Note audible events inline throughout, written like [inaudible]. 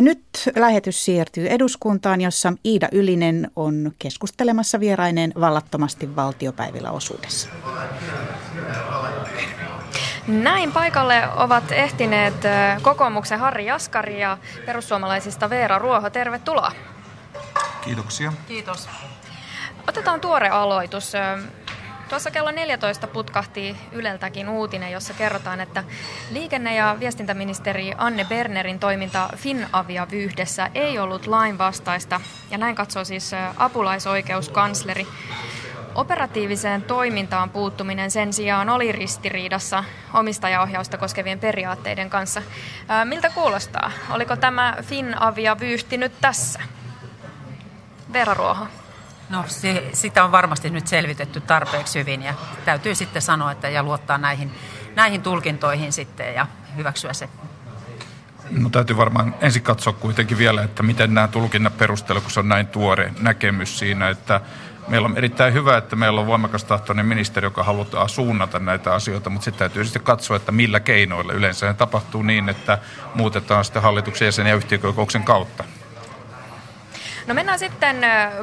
Ja nyt lähetys siirtyy eduskuntaan, jossa Iida Ylinen on keskustelemassa vieraineen vallattomasti valtiopäivillä osuudessa. Näin paikalle ovat ehtineet kokoomuksen Harri Jaskari ja perussuomalaisista Veera Ruoho. Tervetuloa. Kiitoksia. Kiitos. Otetaan tuore aloitus. Tuossa kello 14 putkahti Yleltäkin uutinen, jossa kerrotaan, että liikenne- ja viestintäministeri Anne Bernerin toiminta Finavia-vyhdessä ei ollut lainvastaista, ja näin katsoo siis apulaisoikeuskansleri. Operatiiviseen toimintaan puuttuminen sen sijaan oli ristiriidassa omistajaohjausta koskevien periaatteiden kanssa. Miltä kuulostaa? Oliko tämä Finavia-vyyhti nyt tässä? Veera Ruoho. No se, sitä on varmasti nyt selvitetty tarpeeksi hyvin ja täytyy sitten sanoa, että ja luottaa näihin, näihin tulkintoihin sitten ja hyväksyä se. No täytyy varmaan ensin katsoa kuitenkin vielä, että miten nämä tulkinnat perustelu, kun se on näin tuore näkemys siinä, että meillä on erittäin hyvä, että meillä on voimakas tahtoinen ministeri, joka haluaa suunnata näitä asioita, mutta sitten täytyy sitten katsoa, että millä keinoilla. Yleensä tapahtuu niin, että muutetaan sitten hallituksen jäsen- ja yhtiökokouksen kautta. No mennään sitten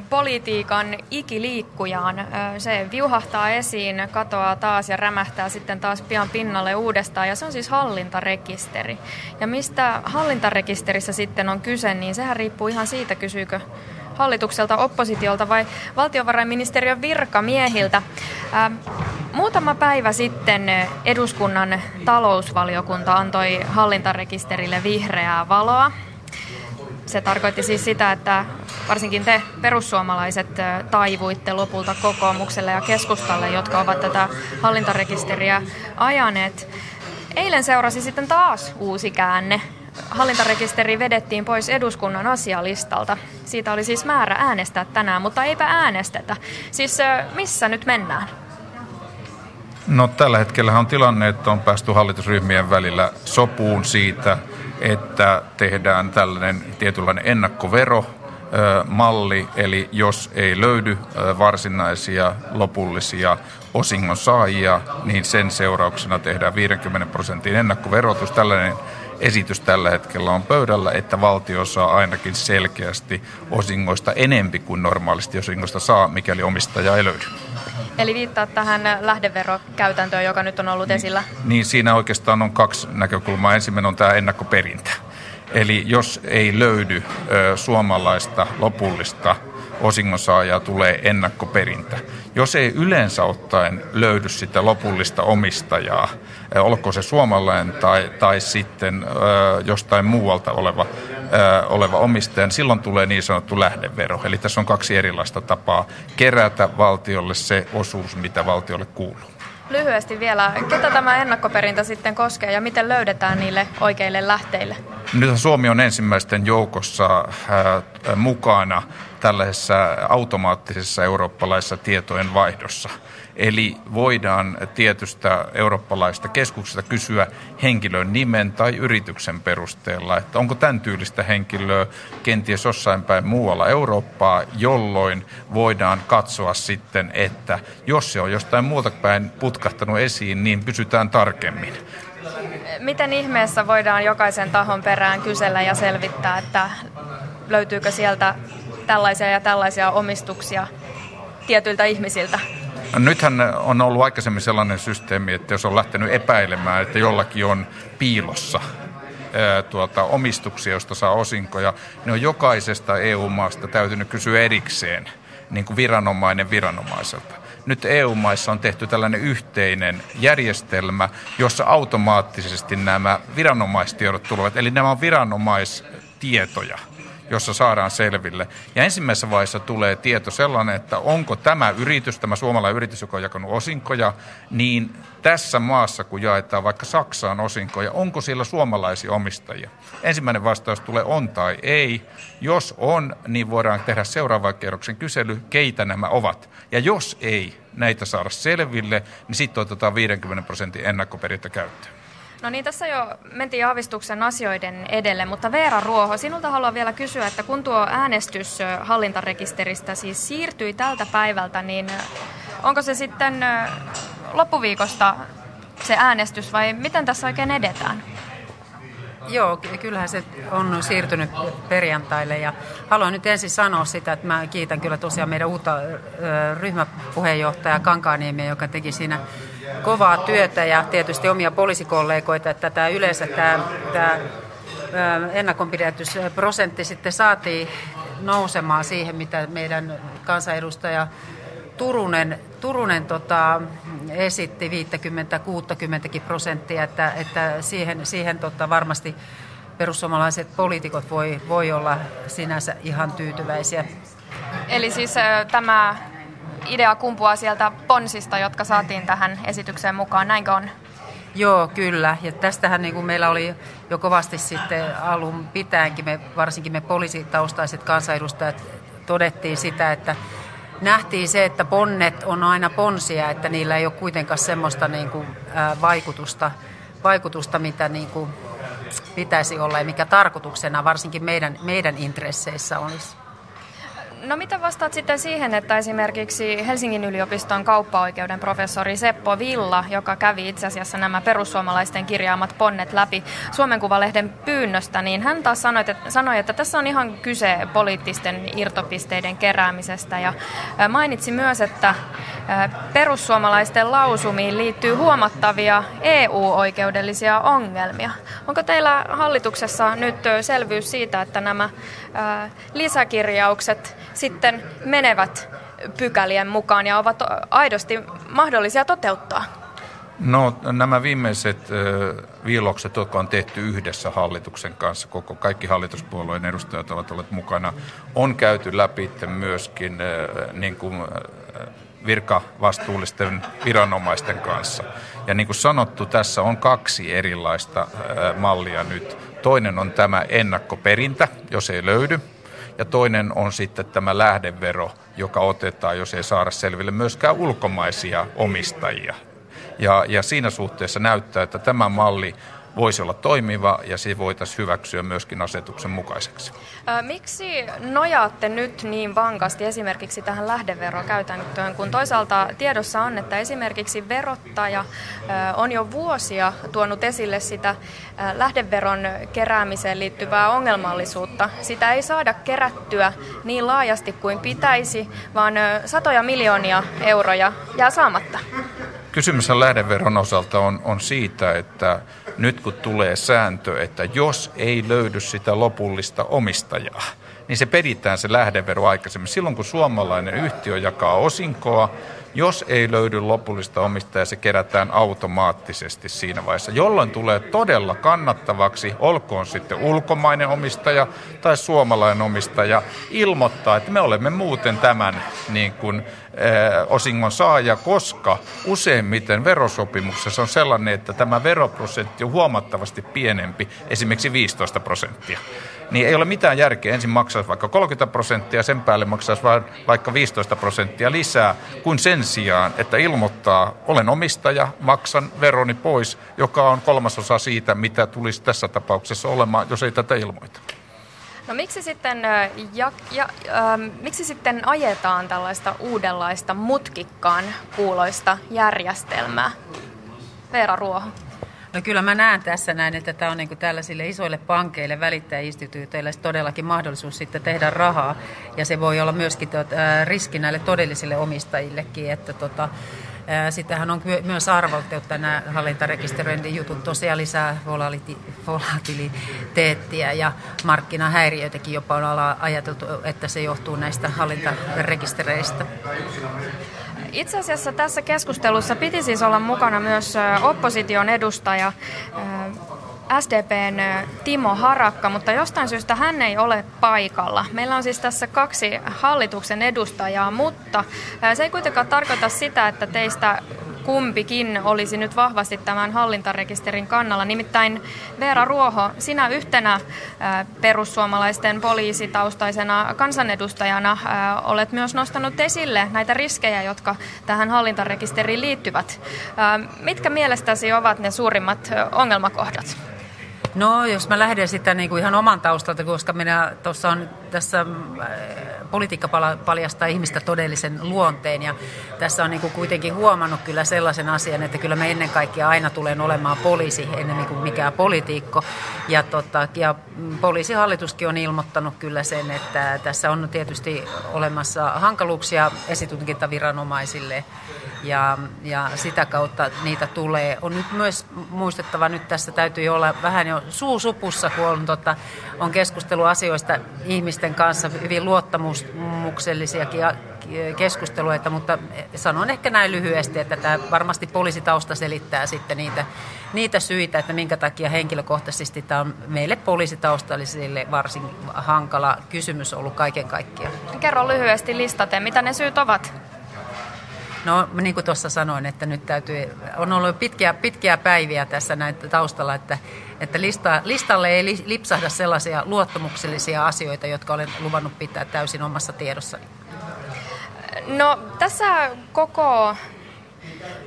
politiikan ikiliikkujaan. Se viuhahtaa esiin, katoaa taas ja rämähtää sitten taas pian pinnalle uudestaan. Ja se on siis hallintarekisteri. Ja mistä hallintarekisterissä sitten on kyse, niin sehän riippuu ihan siitä, kysyykö hallitukselta, oppositiolta vai valtiovarainministeriön virkamiehiltä. Muutama päivä sitten eduskunnan talousvaliokunta antoi hallintarekisterille vihreää valoa. Se tarkoitti siis sitä, että varsinkin te perussuomalaiset taivuitte lopulta kokoomukselle ja keskustalle, jotka ovat tätä hallintarekisteriä ajaneet. Eilen seurasi sitten taas uusi käänne. Hallintarekisteri vedettiin pois eduskunnan asialistalta. Siitä oli siis määrä äänestää tänään, mutta eipä äänestetä. Siis missä nyt mennään? No tällä hetkellä on tilanne, että on päästy hallitusryhmien välillä sopuun siitä, että tehdään tällainen tietynlainen ennakkovero, malli, eli jos ei löydy varsinaisia lopullisia osingon saajia, niin sen seurauksena tehdään 50 prosentin ennakkoverotus. Tällainen esitys tällä hetkellä on pöydällä, että valtio saa ainakin selkeästi osingoista enempi kuin normaalisti osingoista saa, mikäli omistaja ei löydy. Eli viittaa tähän lähdeverokäytäntöön, joka nyt on ollut esillä? Niin, niin siinä oikeastaan on kaksi näkökulmaa. Ensimmäinen on tämä ennakkoperintä. Eli jos ei löydy ö, suomalaista lopullista osingonsaajaa, tulee ennakkoperintä. Jos ei yleensä ottaen löydy sitä lopullista omistajaa, ö, olkoon se suomalainen tai, tai sitten ö, jostain muualta oleva, ö, oleva omistaja, niin silloin tulee niin sanottu lähdevero. Eli tässä on kaksi erilaista tapaa kerätä valtiolle se osuus, mitä valtiolle kuuluu. Lyhyesti vielä, ketä tämä ennakkoperintä sitten koskee ja miten löydetään niille oikeille lähteille? Nyt Suomi on ensimmäisten joukossa äh, mukana tällaisessa automaattisessa eurooppalaisessa tietojen vaihdossa. Eli voidaan tietystä eurooppalaista keskuksesta kysyä henkilön nimen tai yrityksen perusteella, että onko tämän tyylistä henkilöä kenties jossain päin muualla Eurooppaa, jolloin voidaan katsoa sitten, että jos se on jostain muuta päin putkahtanut esiin, niin pysytään tarkemmin. Miten ihmeessä voidaan jokaisen tahon perään kysellä ja selvittää, että löytyykö sieltä tällaisia ja tällaisia omistuksia tietyiltä ihmisiltä? Nythän on ollut aikaisemmin sellainen systeemi, että jos on lähtenyt epäilemään, että jollakin on piilossa tuota, omistuksia, josta saa osinkoja, niin on jokaisesta EU-maasta täytynyt kysyä erikseen niin kuin viranomainen viranomaiselta. Nyt EU-maissa on tehty tällainen yhteinen järjestelmä, jossa automaattisesti nämä viranomaistiedot tulevat. Eli nämä on viranomaistietoja jossa saadaan selville. Ja ensimmäisessä vaiheessa tulee tieto sellainen, että onko tämä yritys, tämä suomalainen yritys, joka on jakanut osinkoja, niin tässä maassa, kun jaetaan vaikka Saksaan osinkoja, onko siellä suomalaisia omistajia? Ensimmäinen vastaus tulee on tai ei. Jos on, niin voidaan tehdä seuraavan kerroksen kysely, keitä nämä ovat. Ja jos ei näitä saada selville, niin sitten otetaan 50 prosentin ennakkoperintä käyttöön. No niin, tässä jo mentiin aavistuksen asioiden edelle, mutta Veera Ruoho, sinulta haluan vielä kysyä, että kun tuo äänestys hallintarekisteristä siis siirtyi tältä päivältä, niin onko se sitten loppuviikosta se äänestys vai miten tässä oikein edetään? Joo, kyllähän se on siirtynyt perjantaille ja haluan nyt ensin sanoa sitä, että mä kiitän kyllä tosiaan meidän uutta ryhmäpuheenjohtajaa Kankaaniemiä, joka teki siinä kovaa työtä ja tietysti omia poliisikollegoita, että tämä yleensä tämä, tämä ennakonpidätysprosentti sitten saatiin nousemaan siihen, mitä meidän kansanedustaja Turunen, Turunen tota, esitti 50-60 prosenttia, että, että siihen, siihen tota, varmasti perussuomalaiset poliitikot voi, voi olla sinänsä ihan tyytyväisiä. Eli siis tämä idea kumpuaa sieltä ponsista, jotka saatiin tähän esitykseen mukaan, näinkö on? Joo, kyllä. Ja tästähän niin kuin meillä oli jo kovasti sitten alun pitäenkin, me, varsinkin me poliisitaustaiset kansanedustajat todettiin sitä, että nähtiin se, että ponnet on aina ponsia, että niillä ei ole kuitenkaan semmoista niin kuin, ää, vaikutusta, vaikutusta, mitä niin kuin pitäisi olla ja mikä tarkoituksena varsinkin meidän, meidän intresseissä olisi. No mitä vastaat sitten siihen, että esimerkiksi Helsingin yliopiston kauppaoikeuden professori Seppo Villa, joka kävi itse asiassa nämä perussuomalaisten kirjaamat ponnet läpi Suomen Kuvalehden pyynnöstä, niin hän taas sanoi, että, sanoi, että tässä on ihan kyse poliittisten irtopisteiden keräämisestä. Ja mainitsi myös, että perussuomalaisten lausumiin liittyy huomattavia EU-oikeudellisia ongelmia. Onko teillä hallituksessa nyt selvyys siitä, että nämä lisäkirjaukset sitten menevät pykälien mukaan ja ovat aidosti mahdollisia toteuttaa? No nämä viimeiset viilokset, jotka on tehty yhdessä hallituksen kanssa, koko kaikki hallituspuolueen edustajat ovat olleet mukana, on käyty läpi myöskin niin kuin, virkavastuullisten viranomaisten kanssa. Ja niin kuin sanottu, tässä on kaksi erilaista äh, mallia nyt. Toinen on tämä ennakkoperintä, jos ei löydy, ja toinen on sitten tämä lähdevero, joka otetaan, jos ei saada selville myöskään ulkomaisia omistajia. Ja, ja siinä suhteessa näyttää, että tämä malli voisi olla toimiva ja se voitaisiin hyväksyä myöskin asetuksen mukaiseksi. Miksi nojaatte nyt niin vankasti esimerkiksi tähän lähdeverokäytäntöön, kun toisaalta tiedossa on, että esimerkiksi verottaja on jo vuosia tuonut esille sitä lähdeveron keräämiseen liittyvää ongelmallisuutta. Sitä ei saada kerättyä niin laajasti kuin pitäisi, vaan satoja miljoonia euroja jää saamatta. Kysymys lähdeveron osalta on, on siitä, että nyt kun tulee sääntö, että jos ei löydy sitä lopullista omistajaa, niin se peritään se lähdevero aikaisemmin. Silloin kun suomalainen yhtiö jakaa osinkoa, jos ei löydy lopullista omistajaa, se kerätään automaattisesti siinä vaiheessa, jolloin tulee todella kannattavaksi, olkoon sitten ulkomainen omistaja tai suomalainen omistaja, ilmoittaa, että me olemme muuten tämän niin kuin, osingon saaja, koska useimmiten verosopimuksessa on sellainen, että tämä veroprosentti on huomattavasti pienempi, esimerkiksi 15 prosenttia niin ei ole mitään järkeä. Ensin maksaisi vaikka 30 prosenttia, sen päälle maksaisi vain vaikka 15 prosenttia lisää, kuin sen sijaan, että ilmoittaa, olen omistaja, maksan veroni pois, joka on kolmasosa siitä, mitä tulisi tässä tapauksessa olemaan, jos ei tätä ilmoita. No miksi sitten, ja, ja, äh, miksi sitten ajetaan tällaista uudenlaista mutkikkaan kuuloista järjestelmää? Veera Ruoho. No kyllä mä näen tässä näin, että tämä on niin tällaisille isoille pankeille, välittäjäinstituuteille todellakin mahdollisuus sitten tehdä rahaa. Ja se voi olla myöskin äh, riski näille todellisille omistajillekin, että tota, äh, Sittenhän on myös arvolta, että nämä hallintarekisteröinnin jutut tosiaan lisää volatiliteettia ja markkinahäiriöitäkin jopa on ajateltu, että se johtuu näistä hallintarekistereistä. Itse asiassa tässä keskustelussa piti siis olla myös opposition edustaja SDPn Timo Harakka, mutta jostain syystä hän ei ole paikalla. Meillä on siis tässä kaksi hallituksen edustajaa, mutta se ei kuitenkaan tarkoita sitä, että teistä kumpikin olisi nyt vahvasti tämän hallintarekisterin kannalla. Nimittäin Veera Ruoho, sinä yhtenä perussuomalaisten poliisitaustaisena kansanedustajana olet myös nostanut esille näitä riskejä, jotka tähän hallintarekisteriin liittyvät. Mitkä mielestäsi ovat ne suurimmat ongelmakohdat? No, jos mä lähden sitä niin kuin ihan oman taustalta, koska minä tuossa on tässä politiikka paljastaa ihmistä todellisen luonteen. Ja tässä on niin kuin kuitenkin huomannut kyllä sellaisen asian, että kyllä me ennen kaikkea aina tulee olemaan poliisi ennen kuin mikään politiikko ja, tota, ja poliisihallituskin on ilmoittanut kyllä sen, että tässä on tietysti olemassa hankaluuksia esitutkintaviranomaisille. Ja, ja sitä kautta niitä tulee. On nyt myös muistettava, nyt tässä täytyy olla vähän jo suusupussa, kun on, tota, on keskustelu asioista ihmisten kanssa, hyvin luottamuksellisiakin keskusteluita, mutta sanon ehkä näin lyhyesti, että tämä varmasti poliisitausta selittää sitten niitä, niitä syitä, että minkä takia henkilökohtaisesti tämä on meille poliisitaustallisille varsin hankala kysymys ollut kaiken kaikkiaan. Kerro lyhyesti listaten, mitä ne syyt ovat? No niin kuin tuossa sanoin, että nyt täytyy, on ollut pitkiä, pitkiä päiviä tässä näitä taustalla, että, että lista, listalle ei lipsahda sellaisia luottamuksellisia asioita, jotka olen luvannut pitää täysin omassa tiedossani. No tässä koko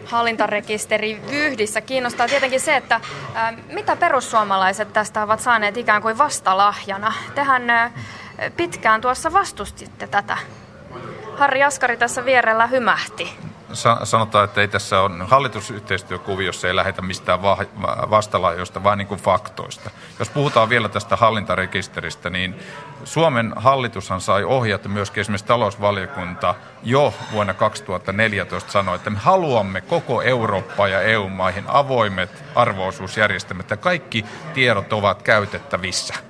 hallintarekisteri vyhdissä kiinnostaa tietenkin se, että ä, mitä perussuomalaiset tästä ovat saaneet ikään kuin vastalahjana. Tehän ä, pitkään tuossa vastustitte tätä. Harri Askari tässä vierellä hymähti sanotaan, että ei tässä on hallitusyhteistyökuviossa ei lähdetä mistään vastalaajoista, vaan niin kuin faktoista. Jos puhutaan vielä tästä hallintarekisteristä, niin Suomen hallitushan sai ohjata myöskin esimerkiksi talousvaliokunta jo vuonna 2014 sanoi, että me haluamme koko Eurooppa ja EU-maihin avoimet arvoisuusjärjestelmät ja kaikki tiedot ovat käytettävissä.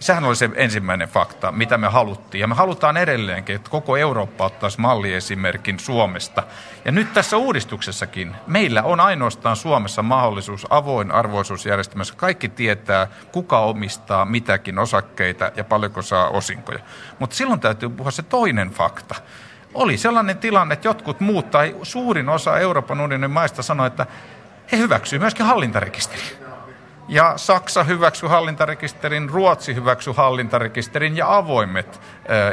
Sehän oli se ensimmäinen fakta, mitä me haluttiin. Ja me halutaan edelleenkin, että koko Eurooppa ottaisi malliesimerkin Suomesta. Ja nyt tässä uudistuksessakin meillä on ainoastaan Suomessa mahdollisuus avoin arvoisuusjärjestelmässä. Kaikki tietää, kuka omistaa mitäkin osakkeita ja paljonko saa osinkoja. Mutta silloin täytyy puhua se toinen fakta. Oli sellainen tilanne, että jotkut muut tai suurin osa Euroopan unionin maista sanoi, että he hyväksyvät myöskin hallintarekisteriä. Ja Saksa hyväksyi hallintarekisterin, Ruotsi hyväksyi hallintarekisterin ja avoimet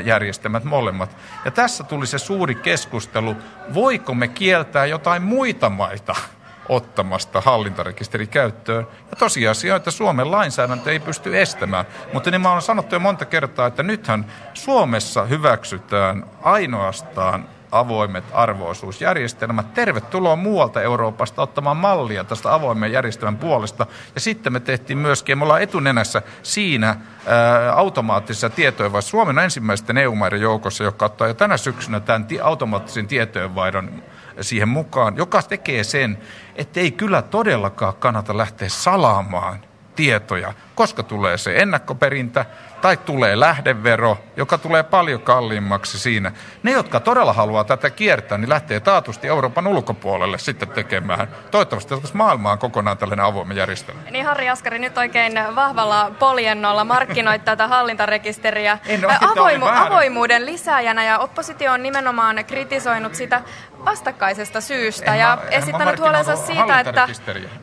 järjestelmät molemmat. Ja tässä tuli se suuri keskustelu, voiko me kieltää jotain muita maita [laughs] ottamasta hallintarekisteri käyttöön. Ja tosiasia on, että Suomen lainsäädäntö ei pysty estämään. Mutta niin mä olen sanottu jo monta kertaa, että nythän Suomessa hyväksytään ainoastaan avoimet arvoisuusjärjestelmät. Tervetuloa muualta Euroopasta ottamaan mallia tästä avoimen järjestelmän puolesta. Ja sitten me tehtiin myöskin, me ollaan etunenässä siinä ää, automaattisessa tietojenvaihdossa. Suomen ensimmäisten EU-maiden joukossa, joka ottaa jo tänä syksynä tämän automaattisen tietojenvaihdon siihen mukaan, joka tekee sen, että ei kyllä todellakaan kannata lähteä salaamaan tietoja, koska tulee se ennakkoperintä, tai tulee lähdevero, joka tulee paljon kalliimmaksi siinä. Ne, jotka todella haluaa tätä kiertää, niin lähtee taatusti Euroopan ulkopuolelle sitten tekemään. Toivottavasti maailma on kokonaan tällainen avoimen järjestelmä. Niin Harri Askari nyt oikein vahvalla poljennolla markkinoit tätä hallintarekisteriä [laughs] en Avoimu- avoimuuden lisääjänä ja oppositio on nimenomaan kritisoinut sitä vastakkaisesta syystä en ja mä, esittänyt huolensa siitä, että,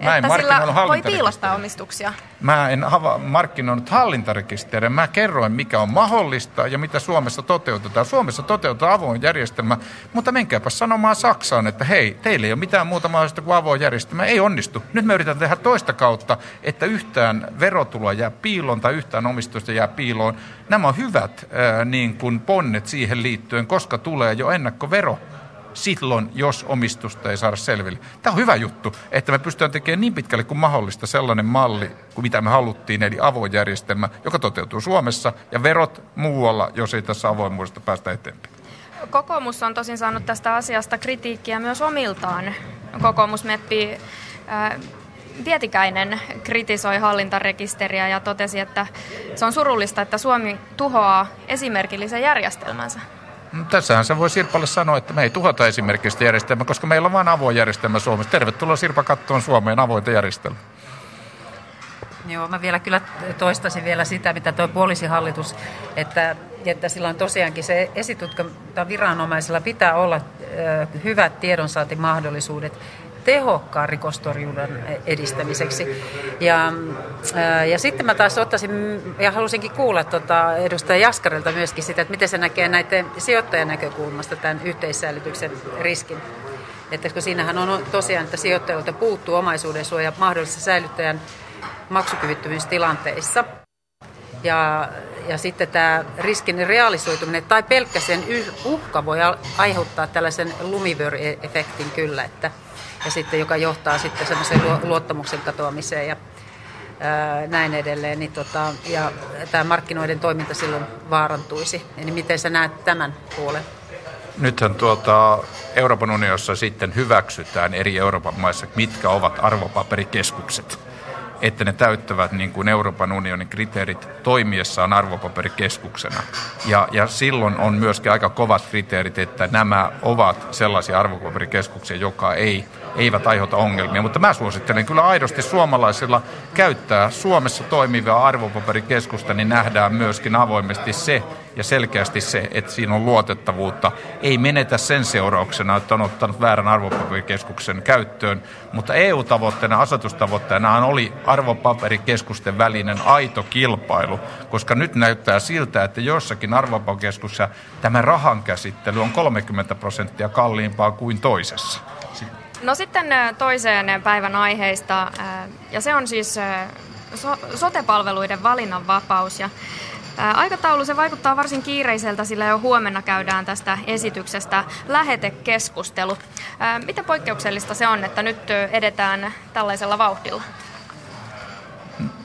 että sillä voi piilostaa omistuksia. Mä en hava- markkinoinut hallintarekisteriä, mä kerroin mikä on mahdollista ja mitä Suomessa toteutetaan. Suomessa toteutetaan avoin järjestelmä, mutta menkääpä sanomaan Saksaan, että hei, teillä ei ole mitään muuta mahdollista kuin avoin järjestelmä. Ei onnistu. Nyt me yritetään tehdä toista kautta, että yhtään verotuloa jää piiloon tai yhtään omistusta jää piiloon. Nämä on hyvät ää, niin kuin ponnet siihen liittyen, koska tulee jo ennakkovero silloin, jos omistusta ei saada selville. Tämä on hyvä juttu, että me pystytään tekemään niin pitkälle kuin mahdollista sellainen malli, kuin mitä me haluttiin, eli avoin järjestelmä, joka toteutuu Suomessa, ja verot muualla, jos ei tässä avoimuudesta päästä eteenpäin. Kokoomus on tosin saanut tästä asiasta kritiikkiä myös omiltaan. Kokoomusmeppi Pietikäinen kritisoi hallintarekisteriä ja totesi, että se on surullista, että Suomi tuhoaa esimerkillisen järjestelmänsä. Tässähän se voi Sirpalle sanoa, että me ei tuhota esimerkiksi järjestelmää, koska meillä on vain avoin järjestelmä Suomessa. Tervetuloa Sirpa kattoon Suomeen avointa järjestelmä. Joo, mä vielä kyllä toistaisin vielä sitä, mitä tuo poliisihallitus, että, että sillä on tosiaankin se esitutkinta viranomaisilla pitää olla hyvät tiedonsaantimahdollisuudet tehokkaan rikostorjunnan edistämiseksi. Ja, ja sitten mä taas ottaisin ja halusinkin kuulla tota edustaja Jaskarilta myöskin sitä, että miten se näkee näiden sijoittajan näkökulmasta tämän yhteissäilytyksen riskin. Että kun siinähän on tosiaan, että sijoittajilta puuttuu omaisuuden suoja mahdollisessa säilyttäjän maksukyvyttömyystilanteissa. Ja, ja sitten tämä riskin realisoituminen tai pelkkä sen uhka voi aiheuttaa tällaisen lumivyöryefektin kyllä, että, ja sitten, joka johtaa sitten semmoiseen luottamuksen katoamiseen ja ää, näin edelleen. Niin tota, ja tämä markkinoiden toiminta silloin vaarantuisi. Eli miten sä näet tämän puolen? Nythän tuota, Euroopan unionissa sitten hyväksytään eri Euroopan maissa, mitkä ovat arvopaperikeskukset että ne täyttävät niin kuin Euroopan unionin kriteerit toimiessaan arvopaperikeskuksena. Ja, ja silloin on myöskin aika kovat kriteerit, että nämä ovat sellaisia arvopaperikeskuksia, joka ei, eivät aiheuta ongelmia. Mutta mä suosittelen kyllä aidosti suomalaisilla käyttää Suomessa toimivaa arvopaperikeskusta, niin nähdään myöskin avoimesti se, ja selkeästi se, että siinä on luotettavuutta. Ei menetä sen seurauksena, että on ottanut väärän arvopaperikeskuksen käyttöön, mutta EU-tavoitteena, asetustavoitteena oli arvopaperikeskusten välinen aito kilpailu, koska nyt näyttää siltä, että jossakin arvopaperikeskussa tämä rahan käsittely on 30 prosenttia kalliimpaa kuin toisessa. No sitten toiseen päivän aiheista, ja se on siis sote-palveluiden valinnanvapaus. Ja Aikataulu se vaikuttaa varsin kiireiseltä, sillä jo huomenna käydään tästä esityksestä lähetekeskustelu. Miten poikkeuksellista se on, että nyt edetään tällaisella vauhdilla?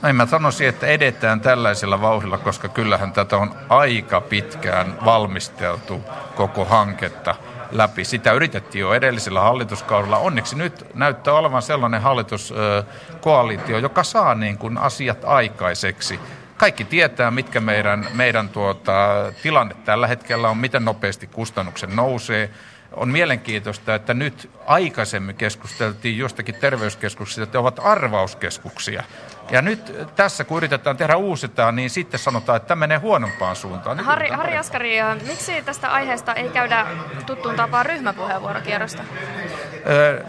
En mä sanoisi, että edetään tällaisella vauhdilla, koska kyllähän tätä on aika pitkään valmisteltu koko hanketta läpi. Sitä yritettiin jo edellisellä hallituskaudella. Onneksi nyt näyttää olevan sellainen hallituskoalitio, joka saa niin kuin asiat aikaiseksi kaikki tietää, mitkä meidän, meidän tuota, tilanne tällä hetkellä on, miten nopeasti kustannukset nousee. On mielenkiintoista, että nyt aikaisemmin keskusteltiin jostakin terveyskeskuksista, että ovat arvauskeskuksia. Ja nyt tässä, kun yritetään tehdä uusitaan, niin sitten sanotaan, että tämä menee huonompaan suuntaan. Nyt Harri, Harri Askari, miksi tästä aiheesta ei käydä tuttuun tapaan ryhmäpuheenvuorokierrosta?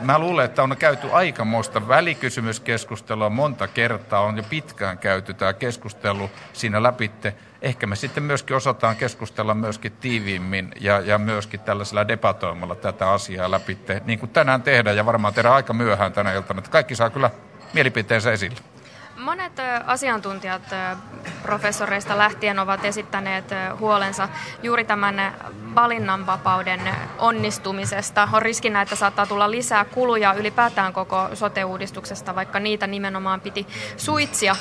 Mä luulen, että on käyty aikamoista välikysymyskeskustelua monta kertaa. On jo pitkään käyty tämä keskustelu siinä läpitte. Ehkä me sitten myöskin osataan keskustella myöskin tiiviimmin ja, ja myöskin tällaisella debatoimalla tätä asiaa läpitte. Niin kuin tänään tehdään ja varmaan tehdään aika myöhään tänä iltana. Että kaikki saa kyllä mielipiteensä esille. Monet asiantuntijat professoreista lähtien ovat esittäneet huolensa juuri tämän valinnanvapauden onnistumisesta. On riskinä, että saattaa tulla lisää kuluja ylipäätään koko sote-uudistuksesta, vaikka niitä nimenomaan piti suitsia.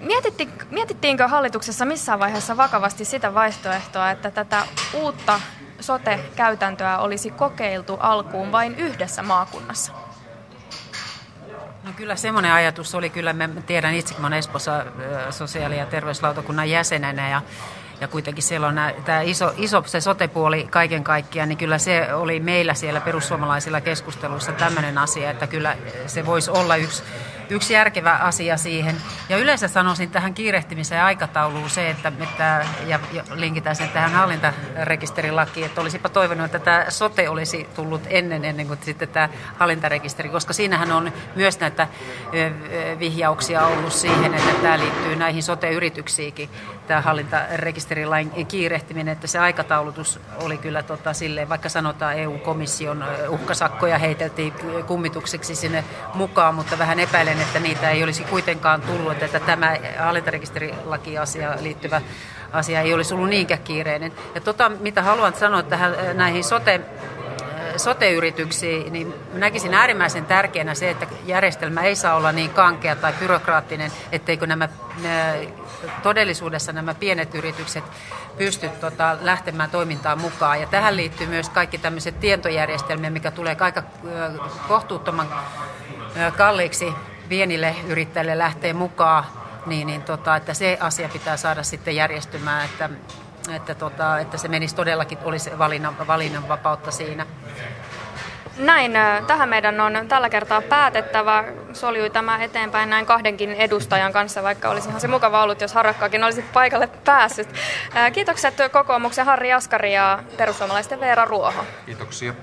Mietitti, mietittiinkö hallituksessa missään vaiheessa vakavasti sitä vaihtoehtoa, että tätä uutta sote-käytäntöä olisi kokeiltu alkuun vain yhdessä maakunnassa? No kyllä semmoinen ajatus oli, kyllä mä tiedän itse, kun olen Espoossa sosiaali- ja terveyslautakunnan jäsenenä ja ja kuitenkin siellä on tämä iso, iso se sotepuoli kaiken kaikkiaan, niin kyllä se oli meillä siellä perussuomalaisilla keskusteluissa tämmöinen asia, että kyllä se voisi olla yksi yksi järkevä asia siihen. Ja yleensä sanoisin tähän kiirehtimiseen ja aikatauluun se, että, että ja linkitään sen tähän hallintarekisterilakiin, että olisipa toivonut, että tämä sote olisi tullut ennen, ennen kuin sitten tämä hallintarekisteri, koska siinähän on myös näitä vihjauksia ollut siihen, että tämä liittyy näihin sote-yrityksiinkin, tämä hallintarekisterilain kiirehtiminen, että se aikataulutus oli kyllä tota, silleen, vaikka sanotaan EU-komission uhkasakkoja heiteltiin kummitukseksi sinne mukaan, mutta vähän epäilen epäilen, että niitä ei olisi kuitenkaan tullut, että tämä hallintarekisterilakiasia liittyvä asia ei olisi ollut niinkään kiireinen. Ja tota, mitä haluan sanoa tähän, näihin sote, sote-yrityksiin, niin näkisin äärimmäisen tärkeänä se, että järjestelmä ei saa olla niin kankea tai byrokraattinen, etteikö nämä todellisuudessa nämä pienet yritykset pysty tota, lähtemään toimintaan mukaan. Ja tähän liittyy myös kaikki tämmöiset tietojärjestelmiä, mikä tulee aika kohtuuttoman kalliiksi pienille yrittäjille lähtee mukaan, niin, niin tota, että se asia pitää saada sitten järjestymään, että, että, tota, että se menisi todellakin, olisi valinnan, valinnanvapautta siinä. Näin, tähän meidän on tällä kertaa päätettävä. Soljui tämä eteenpäin näin kahdenkin edustajan kanssa, vaikka olisi ihan se mukava ollut, jos Harakkaakin olisi paikalle päässyt. Kiitokset kokoomuksen Harri Askari ja perussuomalaisten Veera Ruoho. Kiitoksia.